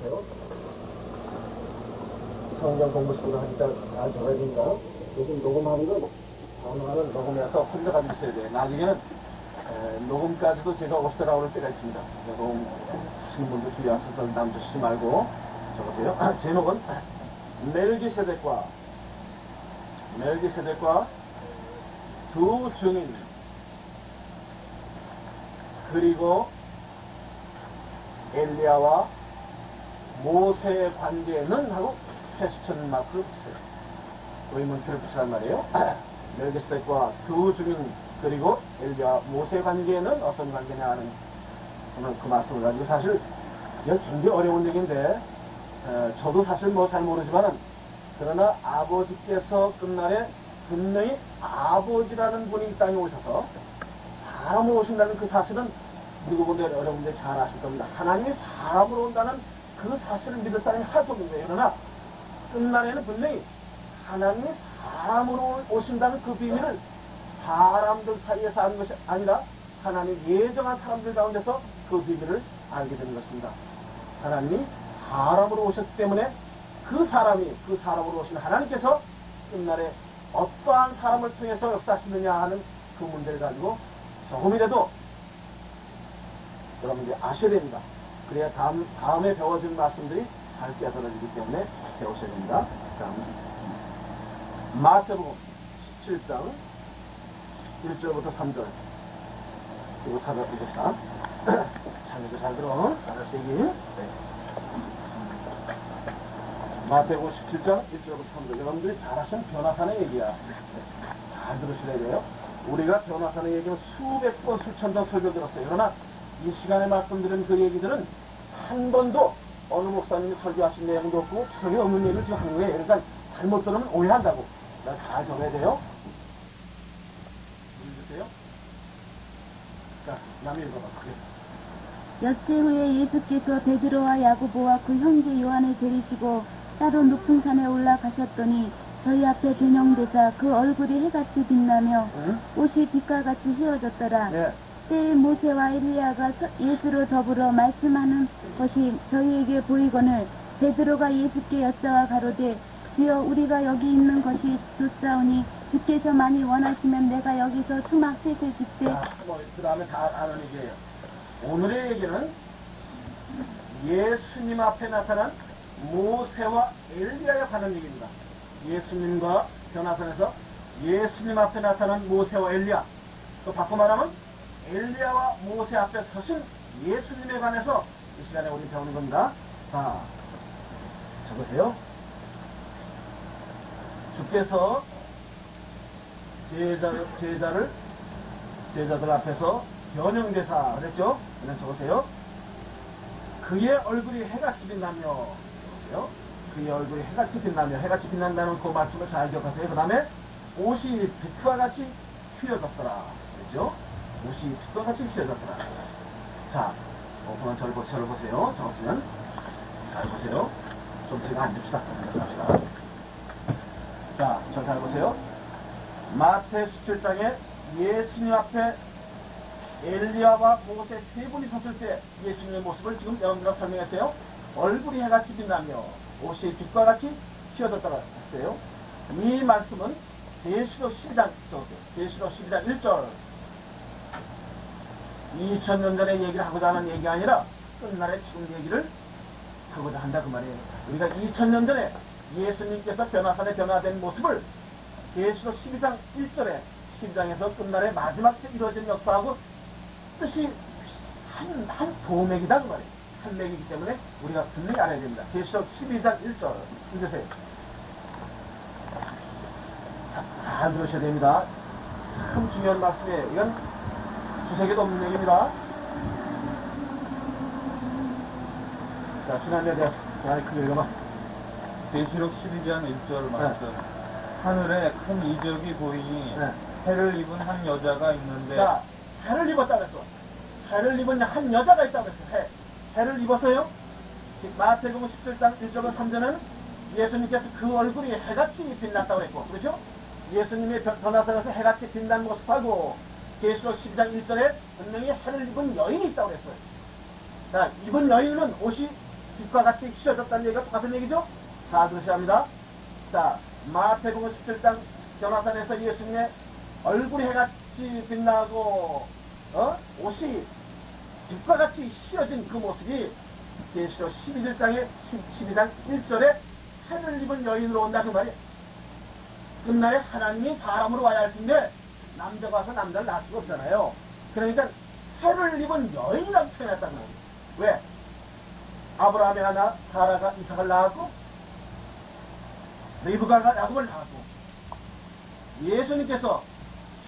보세요. 성경 공부 식으로 하니까 잘 됩니다. 요즘 녹음하는 건 방송하는 녹음해서 혼자 있어야 돼요. 나중에는 에, 녹음까지도 제가 없애라고 할 때가 있습니다. 녹음 하시는 분들 주의하셔서 남주시지 말고 적으세요. 아, 제목은 멜기세덱과 멜기세덱과 두 증인 그리고 엘리야와 모세의 관계는 하고 퀘스천 마크를 붙여요. 의문표를 붙이란 말이에요. 멜기세덱과 두 증인 그리고 엘리야 모세 관계는 어떤 관계냐 하는 오늘 그 말씀을 가지고 사실 이건 굉장히 어려운 얘기인데 에, 저도 사실 뭐 잘 모르지만은 그러나 아버지께서 끝날에 분명히 아버지라는 분이 이 땅에 오셔서 사람으로 오신다는 그 사실은 누구분들 여러분들 잘 아실 겁니다. 하나님이 사람으로 온다는 그 사실을 믿을 사람이 하나도 없는데 그러나 끝날에는 분명히 하나님이 사람으로 오신다는 그 비밀을 사람들 사이에서 아는 것이 아니라 하나님 예정한 사람들 가운데서 그 비밀을 알게 되는 것입니다. 하나님이 사람으로 오셨기 때문에 그 사람이 그 사람으로 오신 하나님께서 끝날에 어떠한 사람을 통해서 역사하시느냐 하는 그 문제를 가지고 조금이라도 여러분들이 아셔야 됩니다. 그래야 다음, 다음에 배워줄 말씀들이 잘 깨달아지기 때문에 배우셔야 됩니다. 다음 마태복음 17장 1절부터 3절 이거 찾아보겠다. 잘 읽어 잘 들어. 잘할수 얘기. 네. 마태복음 17장 1절부터 3절 여러분들이 잘하시면 변화사의 얘기야. 잘 들으셔야 돼요. 우리가 변화사의 얘기는 수백 번 수천 번 설교 들었어요. 그러나 이 시간에 말씀드린 그 얘기들은 한 번도 어느 목사님이 설교하신 내용도 없고 전혀 없는 얘기를 지금 하는 거예요. 그러니까 잘못 들으면 오해한다고. 잘 적어야 돼요. 읽으세요. 자, 남이 읽어봐. 그래. 엿새 후에 예수께서 베드로와 야고보와 그 형제 요한을 데리시고 따로 높은 산에 올라가셨더니 저희 앞에 대명되자 그 얼굴이 해같이 빛나며 응? 옷이 빛과 같이 휘어졌더라. 네. 때에 모세와 엘리야가 서- 예수로 더불어 말씀하는 것이 저희에게 보이거늘 베드로가 예수께 여짜와 가로되 주여 우리가 여기 있는 것이 좋사오니 주께서 많이 원하시면 내가 여기서 수막 짓되 자, 뭐, 그 다음에 다 아는 얘기예요. 오늘의 얘기는 예수님 앞에 나타난 모세와 엘리야에 관한 얘기입니다. 예수님과 변화선에서 예수님 앞에 나타난 모세와 엘리야. 또 바꿔 말하면 엘리야와 모세 앞에 서신 예수님에 관해서 이 시간에 우리 배우는 겁니다. 자, 적으세요. 주께서 제자, 제자를 제자들 앞에서 변형대사 그랬죠? 그냥 적으세요. 그의 얼굴이 해같이 빛나며 적으세요. 그의 얼굴이 해같이 빛나며 해같이 빛난다는 그 말씀을 잘 기억하세요. 그 다음에 옷이 빛과 같이 휘어졌더라. 그랬죠? 옷이 빛과 같이 휘어졌더라. 자, 어, 그만 저를 보- 저를 보세요. 적었으면 잘 보세요. 좀 제가 앉읍시다. 앉읍시다. 자, 저잘 보세요. 마태 17장에 예수님 앞에 엘리야와 모세 세 분이 섰을 때 예수님의 모습을 지금 여러분들과 설명했어요. 얼굴이 해같이 빛나며 옷이 빛과 같이 휘어졌다고 했어요. 이 말씀은 계시록 12장, 계시록 12장 1절 2000년 전의 얘기를 하고자 하는 얘기 아니라 끝날의 지금 얘기를 하고자 한다 그 말이에요. 우리가 2000년 전에 예수님께서 변화산에 변화된 모습을 계시록 12장 1절에 12장에서 끝날의 마지막 때 이루어진 역사하고 뜻이 한, 한 도맥이다 그 말이에요. 한 맥이기 때문에 우리가 분명히 알아야 됩니다. 계시록 12장 1절 읽으세요. 자, 잘 들으셔야 됩니다. 참 중요한 말씀이에요. 이건 주석에도 없는 얘기입니다. 자, 대해서 잘 크게 읽어봐. 계시록 12장 1절 말씀. 하늘에 큰 이적이 보이니 네. 해를 입은 한 여자가 있는데 자, 해를 입었다 그랬어. 해를 입은 한 여자가 있다고 그랬어. 해. 해를 입었어요? 마태복음 17장 1절과 3절은 예수님께서 그 얼굴이 해같이 빛났다고 했고, 그렇죠? 예수님의 변- 변화선에서 해같이 빛난 모습하고 계시록 12장 1절에 분명히 해를 입은 여인이 있다고 그랬어요. 자, 입은 여인은 옷이 빛과 같이 휘어졌다는 얘기가 똑같은 얘기죠? 다 들으셔야 합니다. 자, 마태복음 17장 견화산에서 예수님의 얼굴이 해같이 빛나고 어? 옷이 빛과 같이 휘어진 그 모습이 계시록 12장에 12장 1절에 해를 입은 여인으로 온다 그 말이에요. 끝날에 하나님이 사람으로 와야 할 텐데 남자가 와서 남자를 낳을 수가 없잖아요. 그러니까 해를 입은 여인이라고 표현했다는 거예요. 왜? 아브라함의 하나 사라가 이삭을 낳았고 리브가가 야곱을 낳았고 예수님께서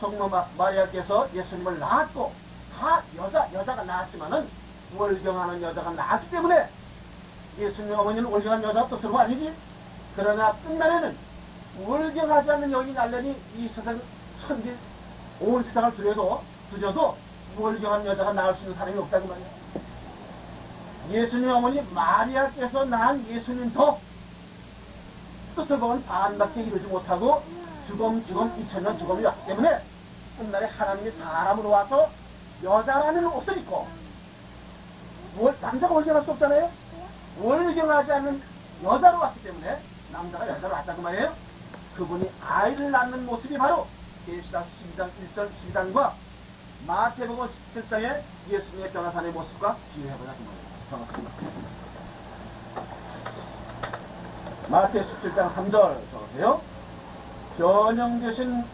성모 마- 마리아께서 예수님을 낳았고 다 여자 여자가 낳았지만은 월경하는 여자가 낳았기 때문에 예수님 어머니는 월경한 여자 뜻으로 아니지 그러나 끝날에는 월경하지 않는 여인이 날려니 이 세상 천지 온 세상을 두려도 두져도 월경한 여자가 낳을 수 있는 사람이 없다고 말이야. 예수님 어머니 마리아께서 낳은 예수님도 뜻을 보면 반밖에 이루지 못하고 죽음 죽음 이천년 죽음이 왔기 때문에 끝날에 하나님이 사람으로 와서 여자라는 옷을 입고 월, 남자가 월경할 수 없잖아요. 월경하지 않는 여자로 왔기 때문에 남자가 여자로 왔다고 말이에요. 그분이 아이를 낳는 모습이 바로 계시다 12장 1절 12장과 마태복음 17장의 예수님의 변화산의 모습과 비교해보자 그 반갑습니다. 마태 17장 3절 적으세요. 변형되신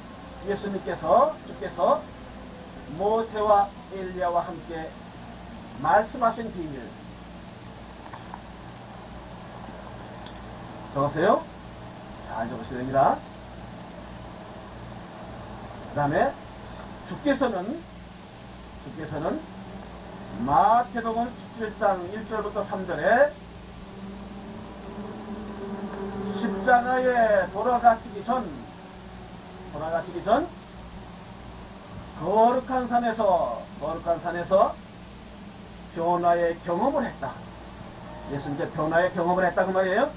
예수님께서 주께서 모세와 엘리야와 함께 말씀하신 비밀 적으세요. 잘 적으셔야 됩니다. 그 다음에 주께서는 주께서는 마태복음 17장 1절부터 3절에 십자가에 돌아가시기 전 돌아가시기 전 거룩한 산에서 거룩한 산에서 변화의 경험을 했다. 예수님께 변화의 경험을 했다고 말이에요.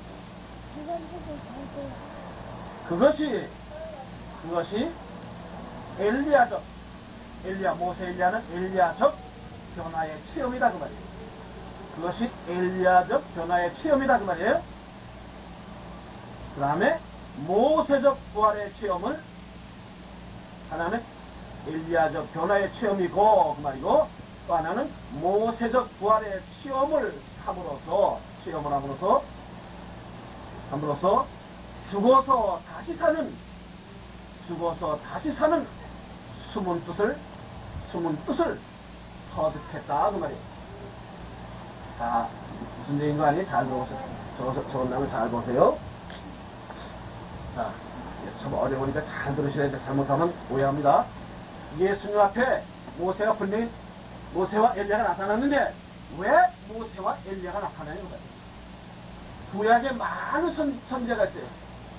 그것이 그것이 엘리야적 엘리야 모세 엘리야는 엘리야적 변화의 체험이다 그 말이에요. 그것이 엘리야적 변화의 체험이다 그 말이에요. 그 다음에 모세적 부활의 체험은 하나는 엘리야적 변화의 체험이고 그 말이고 또 하나는 모세적 부활의 체험을 함으로써 체험을 함으로써 함으로써 죽어서 다시 사는 죽어서 다시 사는 숨은 뜻을 숨은 뜻을 터득했다 그 말이에요. 자 무슨 얘기인 거 아니? 잘 들어보세요. 저거 저런 나무 잘 보세요. 자, 참 어려우니까 잘 들으셔야 돼. 잘못하면 오해합니다. 예수님 앞에 모세가 분명히 모세와 엘리야가 나타났는데 왜 모세와 엘리야가 나타나는 거예요? 구약에 많은 선, 선제가 있어요.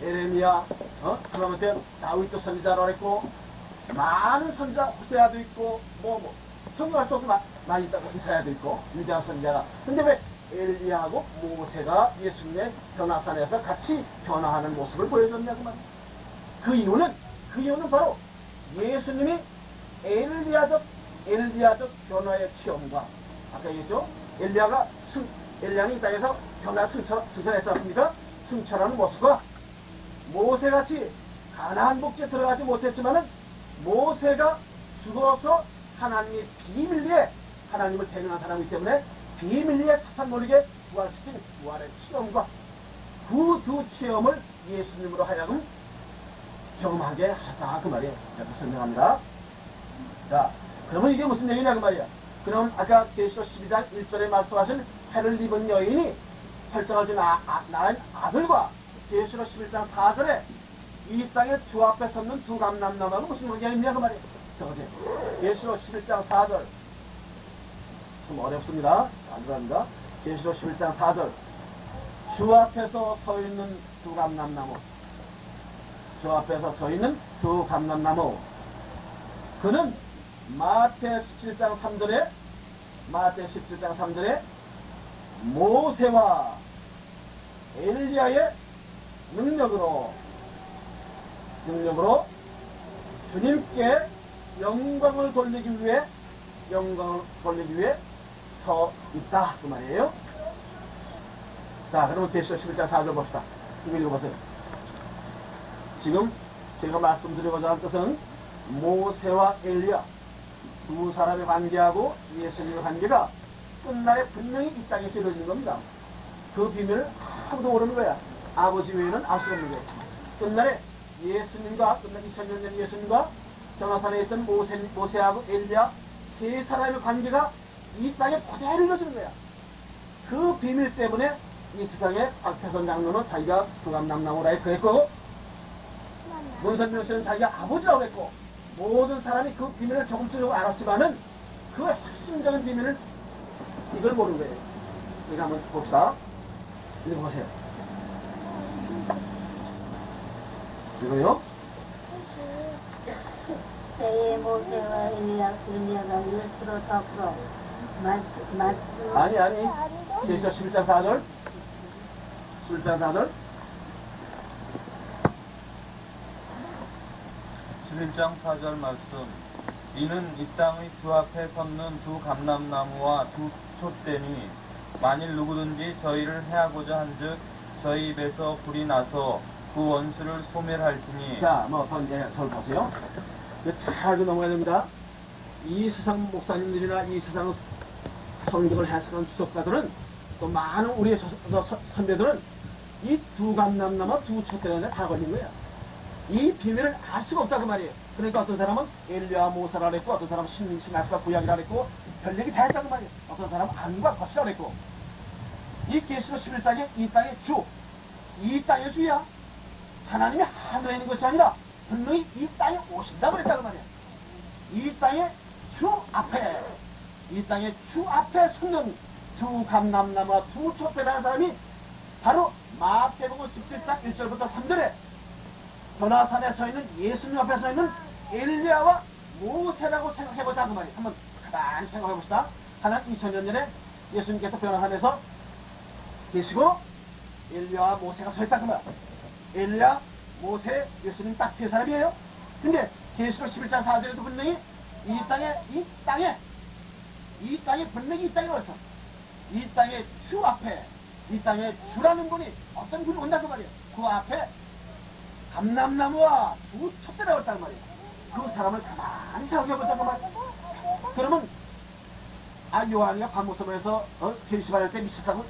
에레미야, 어? 그러면서 다윗도 선지자라고 했고 많은 선지자 호세아도 있고 뭐 뭐. 성경할 수 마- 많이 있다고 이사야도 있고 유자 선지자가. 근데 왜 엘리야하고 모세가 예수님의 변화산에서 같이 변화하는 모습을 보여줬냐고 말이야. 그 이유는 그 이유는 바로 예수님이 엘리야적 엘리야적 변화의 체험과 아까 얘기했죠? 엘리야가 승 엘리야는 이 땅에서 변화 승천 승천했지 않습니까? 승천하는 모습과 모세같이 가나안 복지에 들어가지 못했지만은 모세가 죽어서 하나님이 비밀리에 하나님을 대면한 사람이기 때문에 비밀리에 사탄 모르게 부활시킨 부활의 체험과 그 두 체험을 예수님으로 하여금 경험하게 하셨다 그 말이에요. 이렇게 설명합니다. 자, 그러면 이게 무슨 얘기냐 그 말이야. 그럼 아까 계시록 12장 1절에 말씀하신 해를 입은 여인이 설정을 준 아, 아, 낳은 아들과 계시록 11장 4절에 이 땅에 주 앞에 섰는 두 감남남하고 무슨 관계가 있냐 그 말이에요. 저거지. 계시록 11장 4절 좀 어렵습니다. 안 들어갑니다. 계시록 11장 4절 주 앞에서 서 있는 두 감남나무 주 앞에서 서 있는 두 감남나무 그는 마태 17장 3절에 마태 17장 3절에 모세와 엘리야의 능력으로 능력으로 주님께 영광을 돌리기 위해 영광을 돌리기 위해 서 있다 그 말이에요. 자, 그러면 대시로 11장 4절 봅시다. 이거 읽어보세요. 지금 제가 말씀드리고자 할 것은 모세와 엘리야 두 사람의 관계하고 예수님의 관계가 끝날에 분명히 이 땅에 이루어진 겁니다. 그 비밀을 아무도 모르는 거야. 아버지 외에는 알 수 없는 거야. 끝날에 예수님과 끝날 2000년 전 예수님과 전화산에 있던 모세, 모세하고 엘리야 세 사람의 관계가 이 땅에 그대로 이루어지는 거야. 그 비밀 때문에 이 세상에 박태선 장로는 자기가 두감남나무라 했고 문선명 씨는 자기가 아버지라고 했고 모든 사람이 그 비밀을 조금씩 조금 알았지만은 그 핵심적인 비밀을 이걸 모르는 거예요. 우리가 한번 봅시다. 읽어보세요. 이거요? 아니 아니. 제시어 11장 4절? 11장 4절? 11장 4절 말씀. 이는 이 땅의 주 앞에 섰는 두 감람나무와 두 촛대니 만일 누구든지 저희를 해하고자 한즉 저희 입에서 불이 나서 그 원수를 소멸할지니 자, 뭐, 더 이제 절 보세요. 이거 잘 알고 넘어가야 됩니다. 이 세상 목사님들이나 이 세상 성경을 해석하는 주석가들은 또 많은 우리의 서- 서- 서- 선배들은 이 두 감남나무 두 촛대에 다 걸린 거야. 이 비밀을 알 수가 없다고 말이에요. 그러니까 어떤 사람은 엘리야 모사라 그랬고 어떤 사람은 신신학과 구약이라 그랬고 별 얘기 다 했다고 말이에요. 어떤 사람은 안과 것이라 그랬고 이 계시록 11장에 이 땅의 주, 이 땅의 주야. 하나님이 하늘에 있는 것이 아니라 분명히 이 땅에 오신다고 그랬다고 말이야. 이 땅의 주 앞에, 이 땅의 주 앞에 서는 두 감남나무와 두 촛대라는 사람이 바로 마태복음 17장 1절부터 3절에 전화산에 서 있는 예수님 앞에 서 있는 엘리야와 모세라고 생각해보자 그 말이에요. 한번 가만히 생각해봅시다. 하나님 2000년 전에 예수님께서 변화산에서 계시고 엘리야와 모세가 서 있다 그 말이야. 엘리야, 모세, 예수님 딱 세 사람이에요. 근데 계시록 11장 4절에도 분명히 이 땅에 이 땅에 이 땅에 분명히 이 땅에 왔어. 이 땅의 주 앞에 이 땅에 주라는 분이 어떤 분이 온다고 말이에요. 그 앞에 감남나무와 두 촛대라고 했단 말이에요. 그 사람을 가만히 생각해보자고 말이에요. 그러면 아 요한이가 밤모습에서 어, 게시받을 때 미쳤다고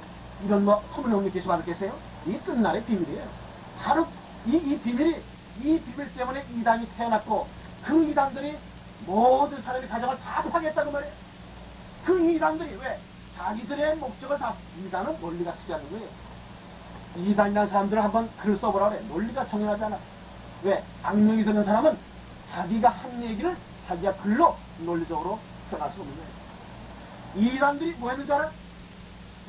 이런 뭐 소문없는 게시받았겠어요? 이 끝날의 비밀이에요. 바로 이, 이 비밀이 이 비밀 때문에 이단이 태어났고 그 이단들이 모든 사람의 가정을 다 파괴했다고 말이에요. 그 이단들이 왜? 자기들의 목적을 다 이단은 논리가 쓰지 않는 거예요. 이단이라는 사람들을 한번 글을 써보라 그래. 논리가 정연하지 않아. 왜? 악령이 되는 사람은 자기가 한 얘기를 자기가 글로 논리적으로 표현할 수 없는 거예요. 이단들이 뭐 했는 줄 알아?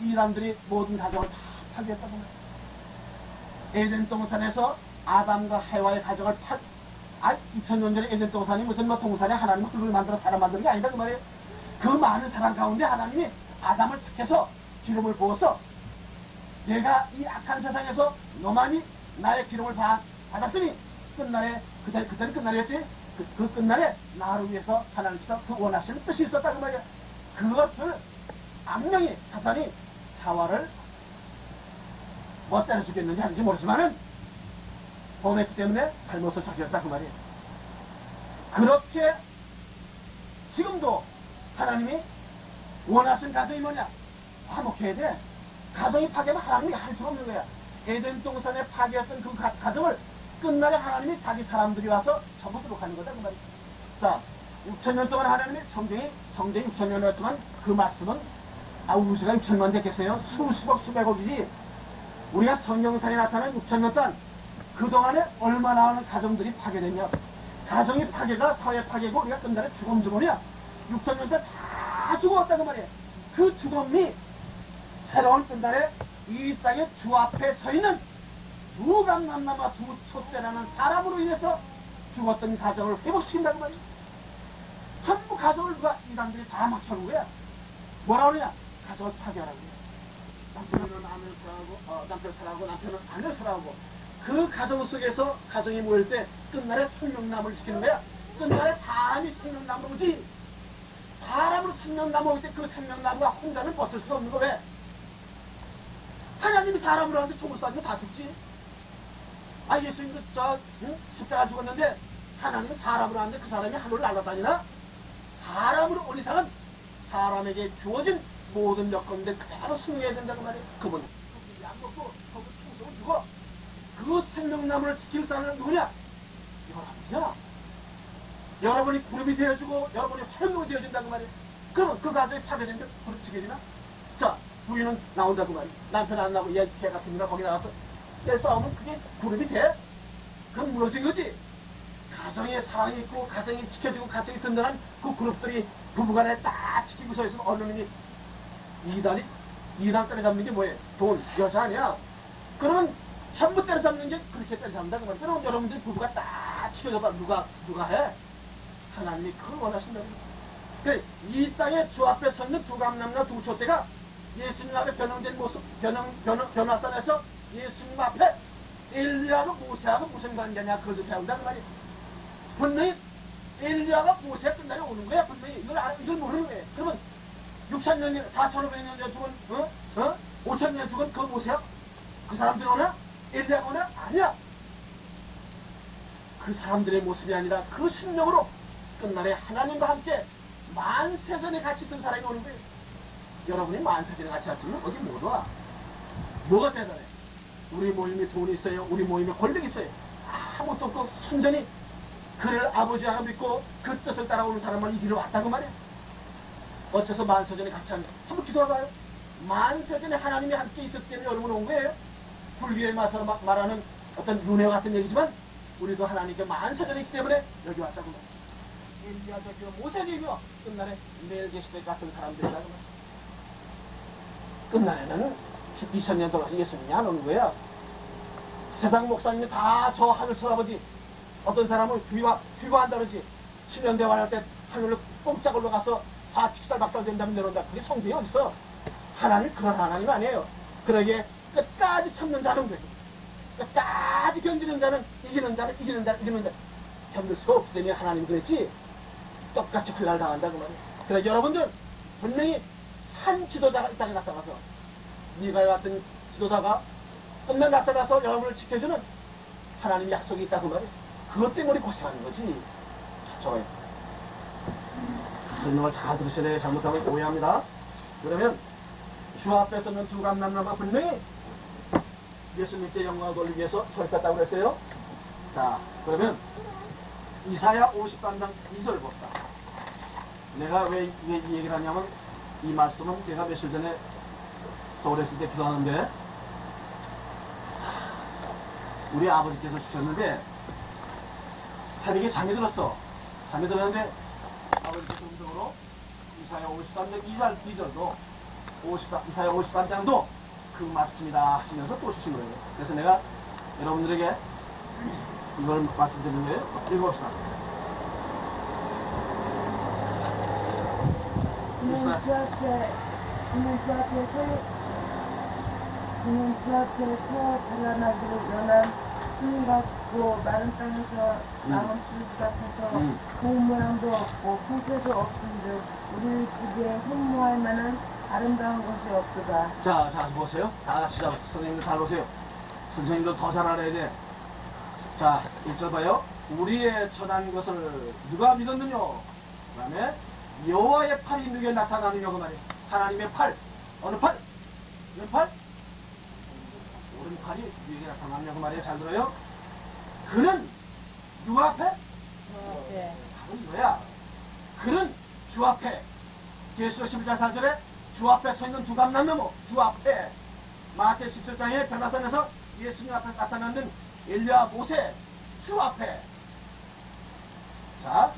이단들이 모든 가정을 다 파괴했다고 말이에요. 에덴 동산에서 아담과 해와의 가정을 파, 아, 2000년 전에 에덴 동산이 무슨 뭐 동산에 하나님 흙을 만들어 사람 만드는 게 아니다 그 말이에요. 그 많은 사람 가운데 하나님이 아담을 택해서 기름을 부어서 내가 이 악한 세상에서 너만이 나의 기름을 받, 받았으니 끝날에 그때 그때는 끝날이었지 그, 그 끝날에 나를 위해서 하나님께서 그 원하시는 뜻이 있었다 그 말이야 그것을 악령이 사탄이 하와를 뭐 때려 죽였는지 하는지 모르지만은 범했기 때문에 잘못을 저질렀다 그 말이에요 그렇게 지금도 하나님이 원하신 가정이 뭐냐 화목해야 돼 가정이 파괴하면 하나님이 할 수가 없는 거야. 에덴 동산에 파괴했던 그 가, 가정을 끝날에 하나님이 자기 사람들이 와서 접어들어 가는 거다 그 말이야. 자, 6천년 동안 하나님이 성경이 성경이 6천년이었 동안 그 말씀은 아 우주가 6천만 됐겠어요? 수십억 수백억이지. 우리가 성경상에 나타난 6천년 동안 그동안에 얼마나 많은 가정들이 파괴됐냐. 가정이 파괴가 사회 파괴고 우리가 끝날에 죽음 죽음이야. 6천년 동안 다 죽어왔다 그 말이야. 그 죽음이 새로운 끝날에 이 땅의 주 앞에 서 있는 두 감남나마 두 촛대라는 사람으로 인해서 죽었던 가정을 회복시킨다는 말이야. 전부 가정을 누가 이 사람들이 다 막혀놓은 거야. 뭐라 그러냐? 가정을 파괴하라고. 남편은 아내를 사랑하고, 어, 남편 사랑하고, 남편은 아내를 사랑하고. 그 가정 속에서 가정이 모일 때 끝날에 생명나무를 지키는 거야. 끝날에 사람이 생명나무지. 사람으로 생명나무 올 때 그 생명나무가 혼자는 버틸 수 없는 거 왜? 하나님이 사람으로 하는데 총을 쏴주면 다 죽지. 아, 예수님도 저, 응? 십자가 죽었는데, 하나님은 사람으로 하는데 그 사람이 하늘을 날아다니나? 사람으로 온 이상은 사람에게 주어진 모든 여건인데 그대로 승리해야 된다고 말이에요. 그분. 안 먹고, 그분 충성을 주고, 그 생명나무를 지킬 사람은 누구냐? 여러분이야. 여러분이 구름이 되어주고, 여러분이 활용이 되어준다고 말이에요. 그러면 그 가정이 파괴되는데 그룹 지게지나? 자, 부인은 나온다고 말이야. 남편 안 나오고 얘, 걔 같은 거 거기 나가서 얘 싸우면 그게 그룹이 돼? 그럼 무너진 거지? 가정에 사랑이 있고, 가정이 지켜지고, 가정이 든든한 그 그룹들이 부부간에 딱 지키고 서 있으면 어느 놈이 이단이, 이단 때려잡는 게 뭐예요? 돈, 여자 아니야? 그러면 전부 때려잡는 게 그렇게 때려잡는다. 그러면 그럼 여러분들 부부가 딱 지켜줘봐. 누가, 누가 해? 하나님이 그걸 원하신다는 거야. 그, 이 땅에 주 앞에 섰는 두 감남나 두 촛대가 예수님 앞에 변형된 모습, 변형, 변형, 변화산에서 예수님 앞에 엘리야하고 모세하고 무슨 관계냐, 그걸 좀 배운다는 말이야. 분명히 엘리야가 모세가 끝날에 오는 거야, 분명히. 이걸, 알, 이걸 모르는 거야. 그러면 6천 년, 4,500년 전 죽은, 어? 어? 5천 년 죽은 그 모세야? 그 사람들 오나? 엘리야가 오나? 아니야. 그 사람들의 모습이 아니라 그 심령으로 끝날에 하나님과 함께 만세전에 같이 있던 사람이 오는 거예요. 여러분이 만세전에 같이 왔으면 어디 못 와. 뭐가 대단해? 우리 모임에 돈이 있어요. 우리 모임에 권력이 있어요. 아무것도 없고 순전히 그를 아버지 하나 믿고 그 뜻을 따라오는 사람만 이리로 왔다고 말이야. 어째서 만세전에 같이 하냐? 한번 기도해봐요. 만세전에 하나님이 함께 있었기 때문에 여러분 온 거예요. 불교에 맞서 마- 말하는 어떤 윤회 같은 얘기지만 우리도 하나님께 만세전에 있기 때문에 여기 왔다고 말이야. 엘리야 저기요 모세기요 끝날에 멜기시대 같은 사람들이라고. 끝날에는 2000년 돌아서 예수님이 안 오는 거야. 세상 목사님이 다 저 하늘 서아버지 어떤 사람은 휘화, 휘화한다 그러지. 7년 대화를 할때 하늘로 꼼짝 올라가서 다 픽살박살 된다면 내려온다. 그게 성경이 어딨어? 하나님 그런 하나님 아니에요. 그러기에 끝까지 참는 자는 거예요. 끝까지 견디는 자는 이기는 자는 이기는 자 이기는 자 견딜 수가 때문에 하나님 그랬지. 똑같이 훌날 당한다 그 말이에요. 그래 여러분들 분명히 한 지도자가 이 땅에 나타나서 네가 같은 지도자가 끝내 나타나서 여러분을 지켜주는 하나님 약속이 있다고 말이에요. 그것 때문에 고생하는 거지. 저거요. 설명을 잘 들으셔야 돼요. 잘못하면 오해합니다. 그러면 주 앞에 서는 두 감남나무가 분명히 예수님께 영광을 돌리기 위해서 설쳤다고 그랬어요. 자, 그러면 이사야 53장 2절 봅시다. 내가 왜, 왜이 얘기를 하냐면 이 말씀은 제가 며칠 전에 서울에 있을 때 기도하는데 우리 아버지께서 주셨는데 새벽에 잠이 들었어. 잠이 들었는데 아버지께서 음성으로 이사야 53장 2절, 2절도 54, 이사야 53장도 그 말씀이다 하시면서 또 주신 거예요. 그래서 내가 여러분들에게 이걸 말씀드리는 거예요. 읽어봅시다. 그는 주 앞에 그는 주 앞에 서 그는 주 앞에 서 자라나기를 연한 순 같고 마른 땅에서 나온 줄기 같아서 음. 고운 모양도 없고 풍채도 없은즉 우리 보기에 흠모할 만한 아름다운 것이 없도다. 자, 자, 보세요. 다 같이 자, 선생님들 잘 보세요. 선생님도 더잘 알아야 돼. 자, 읽어 봐요. 우리의 전한 것을 누가 믿었느냐? 그 다음에 여호와의 팔이 누게 나타나느냐 그 말이에요. 하나님의 팔. 어느 팔? 왼 팔? 오른팔이 누게 나타나느냐 그 말이에요. 잘 들어요? 그는 누 앞에? 그는 뭐야? 그는 주 앞에. 예수 11장 4절에 주 앞에 서 있는 두 감남나무, 주 앞에. 마태 17장에 변화산에서 예수님 앞에 나타나는 엘리야 모세, 주 앞에. 자,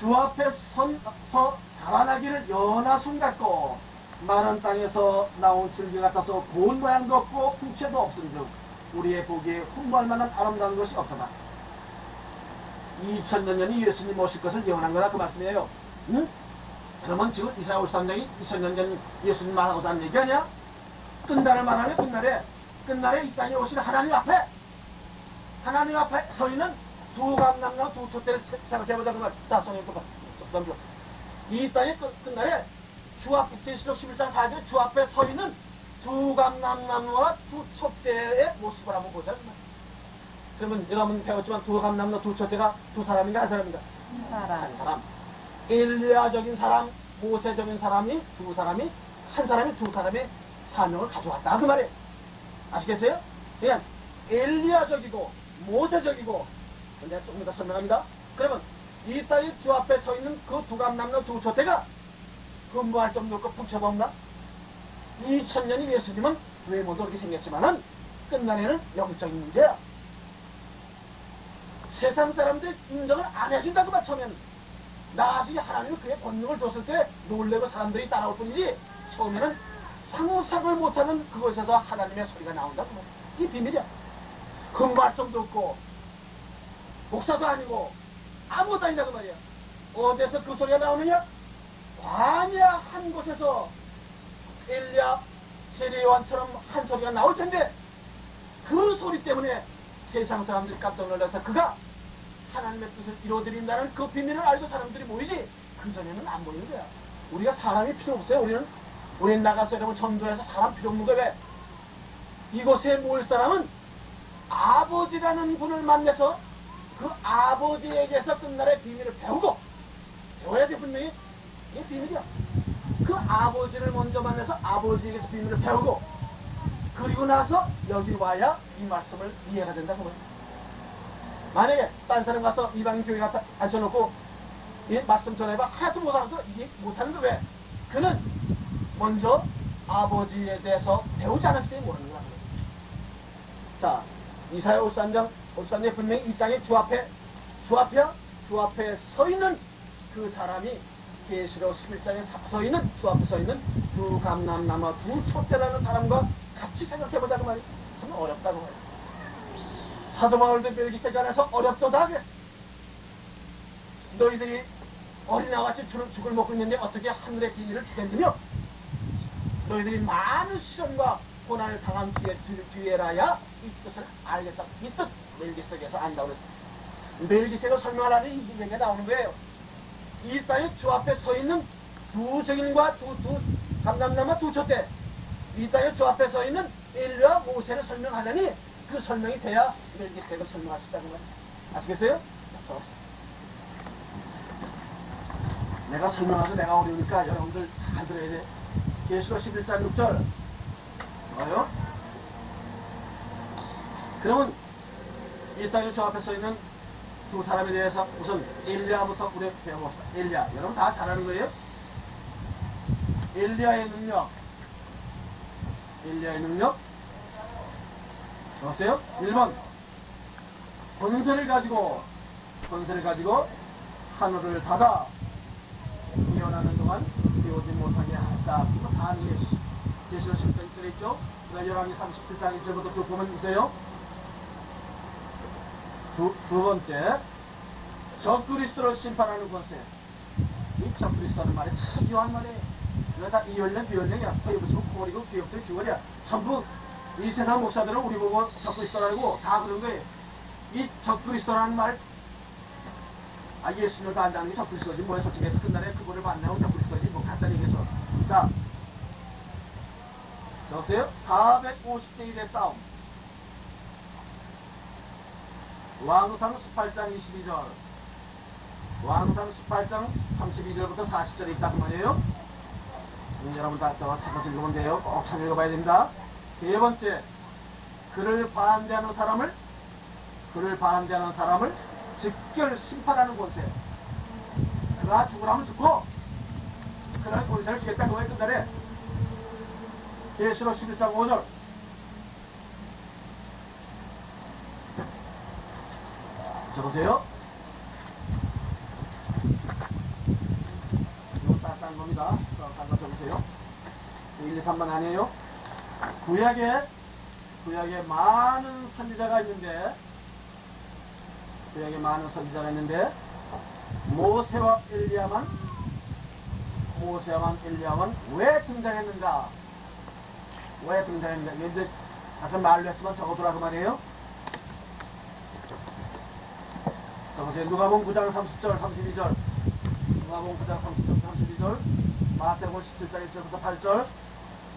주 앞에 선, 서 달아나기를 연하순 같고, 마른 땅에서 나온 줄기 같아서 고운 모양도 없고 풍채도 없은즉 우리의 보기에 흠모할 만한 아름다운 것이 없다. 2000년 전이 예수님 오실 것을 예언한 거라 그 말씀이에요. 응? 그러면 지금 이사야 53장이 2000년 전 예수님 말하고도 한 얘기 아니야? 끝날을 말하면 끝날에 끝날에 이 땅에 오신 하나님 앞에 하나님 앞에 서 있는 두 감남과 두 촛대를 생각해보자 그 말. 자, 성령 똑같 넘겨. 이 땅에 끝, 끝날에 주 앞에 계시록 11장 4절 주 앞에 서 있는 두두 감람나무와 두 촛대의 모습을 한번 보자. 그러면 여러분 배웠지만 두 감람나무 두 촛대가 두 사람인가 한 사람인가? 한 사람. 엘리야적인 사람, 모세적인 사람이 두 사람이 한 사람이 두 사람의 사명을 가져왔다 그 말이에요. 아시겠어요? 그냥 엘리야적이고 모세적이고 내가 조금 이따 설명합니다. 그러면 이 땅의 주 앞에 서 있는 그 두 감남로 두 촛대가 근무할 정도로 붙여봅나? 2000년이 예수님은 외모도 그렇게 생겼지만은 끝날에는 영적인 문제야. 세상 사람들이 인정을 안 해준다고 맞추면 나중에 하나님이 그의 권능을 줬을 때 놀래고 사람들이 따라올 뿐이지 처음에는 상호작을 못하는 그곳에서 하나님의 소리가 나온다고 말이야. 이게 비밀이야. 근무할 정도 없고 목사도 아니고 아무것도 아니다고 말이야. 어디서 그 소리가 나오느냐? 광야 한 곳에서 엘리야 세례요한처럼 한 소리가 나올 텐데 그 소리 때문에 세상 사람들이 깜짝 놀라서 그가 하나님의 뜻을 이루어드린다는 그 비밀을 알고 사람들이 모이지 그 전에는 안 모이는 거야. 우리가 사람이 필요 없어요. 우리는 우리는 나가서 여러분 전도해서 사람 필요 없는 거야. 왜? 이곳에 모일 사람은 아버지라는 분을 만나서 그 아버지에게서 끝날의 비밀을 배우고 배워야 돼 분명히 이게 비밀이야. 그 아버지를 먼저 만나서 아버지에게서 비밀을 배우고 그리고 나서 여기 와야 이 말씀을 이해가 된다고 말이야. 만약에 딴 사람 가서 이방인 교회 갖다 앉혀놓고 이 말씀 전해봐 하나도 못하면서 이게 못하는 거 왜? 그는 먼저 아버지에 대해서 배우지 않았기 때문에 모르는 거야. 자, 이사야 53장, 53장에 분명히 이 땅에 주 앞에, 주 앞이야? 주 앞에 서 있는 그 사람이 계시록 11장에 서 있는, 주 앞에 서 있는 두 감남나무 두 촛대라는 사람과 같이 생각해보자 그 말이야. 참 어렵다고 말이야. 사도 바울도 멜기세가 안에서 어렵도다 그랬어. 너희들이 어린아같이 죽을, 죽을 먹고 있는데 어떻게 하늘의 비밀을 주겠느냐? 너희들이 많은 시련과 고난을 당한 뒤에, 뒤, 뒤에라야 이 뜻을 알겠다. 이 뜻, 멜기세에서 안다고 그랬어. 멜기세가 설명하라는 이 부분에 나오는 거예요. 이 땅에 주 앞에 서 있는 두 증인과 두, 두, 감남나무 두 촛대. 이 땅에 주 앞에 서 있는 엘리와 모세를 설명하려니 그 설명이 돼야 멜기세가 설명할 수 있다는 거예요. 아시겠어요? 내가 설명하서 내가 어려우니까 여러분들 잘 들어야 돼. 계시록 11장 6절. 뭐요? 그러면 이 땅에 저 앞에 서 있는 두 사람에 대해서 우선 엘리야부터 우리 배워봅시다. 엘리야. 여러분 다잘 아는 거예요? 엘리야의 능력. 엘리야의 능력. 좋았어요? 1번. 권세를 가지고, 권세를 가지고 하늘을 닫아 예언하는 동안 배우지 못하게 했다. 이거 다게 계시록 10장 1절에 있죠? 그 다음 열왕기 37장 1절부터 쭉 보면 보세요. 두, 두 번째, 적그리스도를 심판하는 권세. 이 적그리스도는 말이 참 묘한 말이에요. 이거 다 이열령, 비열령이야. 토요부터 코리고 기업들 기월이야. 전부 이 세상 목사들은 우리 보고 적그리스도라고 다 그런 거예요. 이 적그리스도라는 말, 아, 예수님도 안다는 게 적그리스도지. 뭐야, 솔직히 해서 끝날에 그거를 만나고 적그리스도지. 뭐, 간단히 얘기해서. 자, 여보세요? 450대 1의 싸움. 왕상 18장 22절. 왕상 18장 32절부터 40절에 있다고 말이에요. 음, 여러분 다 저와 찾아서 읽으면 돼요. 꼭 찾아 읽어봐야 됩니다. 세 번째, 그를 반대하는 사람을, 그를 반대하는 사람을 직결 심판하는 권세. 그가 죽으라면 죽고, 그날 권세를 주겠다. 그거에 끝날에 계시록 11장 5절. 적으세요. 이거 따뜻한 겁니다. 딴거 적으세요. 1, 2, 3번 아니에요? 구약에, 구약에 많은 선지자가 있는데, 구약에 많은 선지자가 있는데, 모세와 엘리야만, 모세와만 엘리야만 왜 등장했는가? 왜 등장했는가? 이제 잠깐 말로 했지만 적어두라고 말이에요. 적으세요. 누가복음 9장 30절, 32절. 누가복음 9장 30절, 32절. 마태복음 17장 1절부터 8절.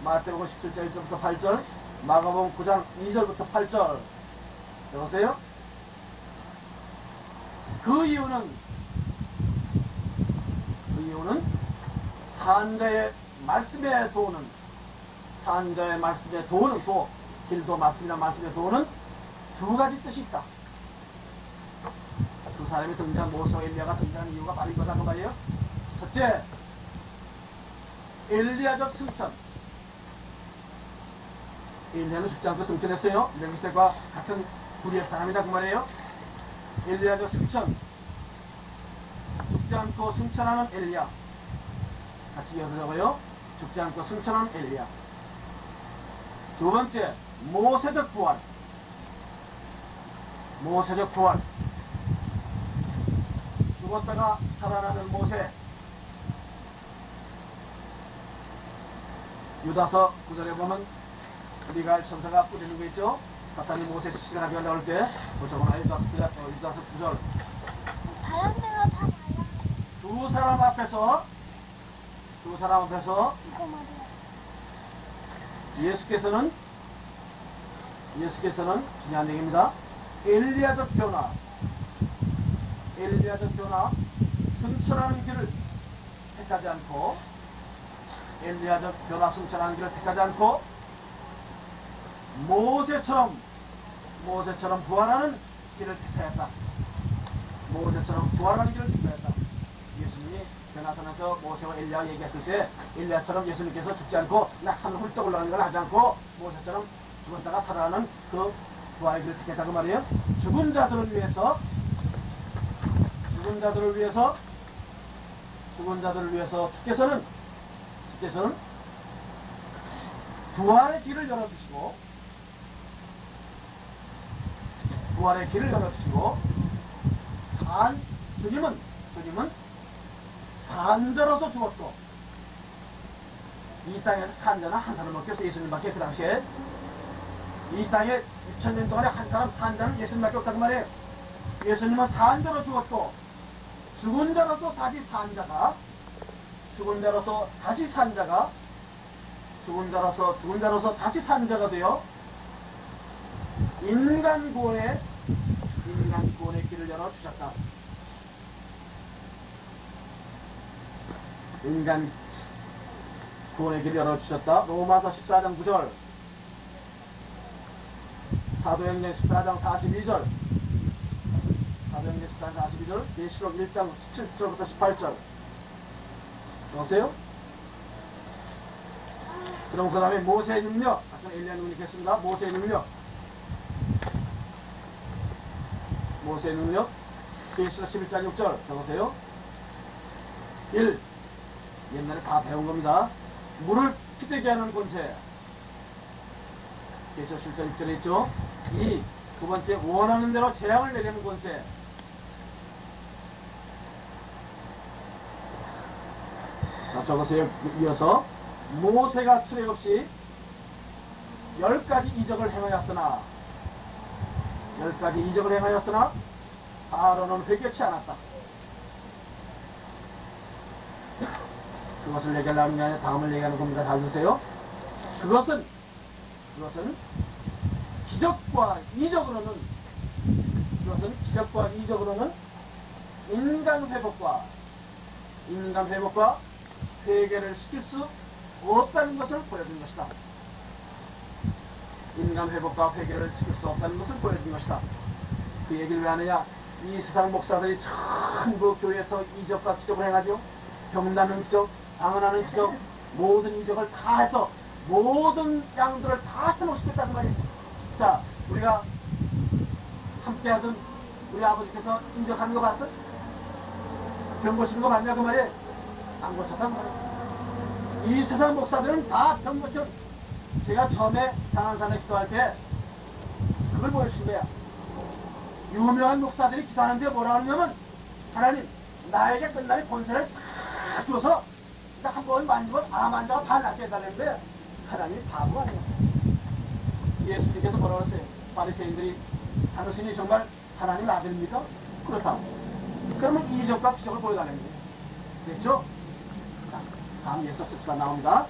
마태복음 17장 1절부터 8절, 마가복음 9장 2절부터 8절. 여보세요? 그 이유는 그 이유는 산자의 말씀에 도는 산자의 말씀에 도는 도 길도 말씀이나 말씀에 도는 두 가지 뜻이 있다. 두 사람이 등장 모세와 엘리야가 등장한 이유가 바로 이거다 그 말이에요. 첫째, 엘리야적 승천. 엘리야는 죽지 않고 승천했어요. 멜기세과 같은 부류의 사람이다 그 말이에요. 엘리야적 승천. 죽지 않고 승천하는 엘리야. 같이 이어서요. 죽지 않고 승천하는 엘리야. 두 번째, 모세적 부활. 모세적 부활. 죽었다가 살아나는 모세. 유다서 구절에 보면 우리가 천사가 뿌리는 거 있죠? 사탄이 모세 시간 하게 나올 때, 보자거나 유다서, 유다서 구절. 두 사람 앞에서, 두 사람 앞에서. 예수께서는 예수께서는 중요한 얘기입니다. 엘리야적 변화, 엘리야적 변화, 승천하는 길을 택하지 않고 엘리야적 변화 승천하는 길을 택하지 않고 모세처럼 모세처럼 부활하는 길을 택하였다. 모세처럼 부활하는 길을 택하였다. 예수님이 변화선에서 모세와 엘리야 얘기했을 때 엘리야처럼 예수님께서 죽지 않고 낙산 훌쩍 올라가는 걸 하지 않고 모세처럼 죽었다가 살아나는 그 부활의 길을 택했다고 말이에요. 죽은 자들을 위해서 죽은 자들을 위해서 죽은 자들을 위해서 주께서는 주께서는 부활의 길을 열어주시고 부활의 길을 열어주시고 산 주님은 주님은 산자로서 죽었고 이 땅에서 산자는 한 사람 밖에 없어 예수님밖에 그 당시에 이 땅에 6천년 동안에 한 사람 산자는 예수님밖에 없다고 말이에요. 예수님은 산자로 죽었고 죽은 자로서 다시 산 자가 죽은 자로서 다시 산 자가 죽은 자로서 죽은 자로서 다시 산 자가 되어 인간 구원의 인간 구원의 길을 열어 주셨다. 인간 구원의 길을 열어 주셨다. 로마서 14장 9절. 사도행전 14장 42절. 사도행전 14장 42절. 예시록 1장 17절부터 18절. 여보세요? 그럼 그 다음에 모세의 능력. 아까 엘리야 누님께습니다 모세의 능력. 모세의 능력. 예시록 11장 6절. 적으세요. 1. 옛날에 다 배운 겁니다. 물을 피되게 하는 권세. 예시록 11장 6절에 있죠. 2. 두 번째, 원하는 대로 재앙을 내리는 권세. 자, 적으세요. 이어서 모세가 수레 없이 열 가지 이적을 행하였으나 열 가지 이적을 행하였으나 아론은 회개치 않았다. 그것을 얘기하려는 게 아니라 다음을 얘기하는 겁니다. 잘 보세요. 그것은 그것은 기적과 이적으로는 그것은 기적과 이적으로는 인간 회복과 인간 회복과 회개를 시킬 수 없다는 것을 보여준 것이다. 인간 회복과 회개를 시킬 수 없다는 것을 보여준 것이다. 그 얘기를 왜 하느냐? 이 세상 목사들이 전부 교회에서 이적과 기적을 행하죠. 병나는 기적, 방언하는 기적, 모든 이적을 다 해서 모든 양들을 다 회복시켰다는 말이에요. 자, 우리가 함께 하던 우리 아버지께서 인적하는 거 봤어? 병 고치는 거 봤냐 그 말이에요? 안 고쳤단 말이에요. 이 세상 목사들은 다병 고쳐. 제가 처음에 장안산에 기도할 때 그걸 보여준 거야. 유명한 목사들이 기도하는데 뭐라 하냐면 하나님 나에게 끝날의 본세를 다 줘서 한번 만지고 아 만져가 발 낫게 해달라는데 하나님이 바보 아니야. 예수님께서 뭐라고 했어요? 바리새인들이 당신이 정말 하나님 아들입니까? 그렇다고. 그러면 이적과 기적을 보여달라는 거예요. 됐죠? 자, 다음 예수 습가 나옵니다.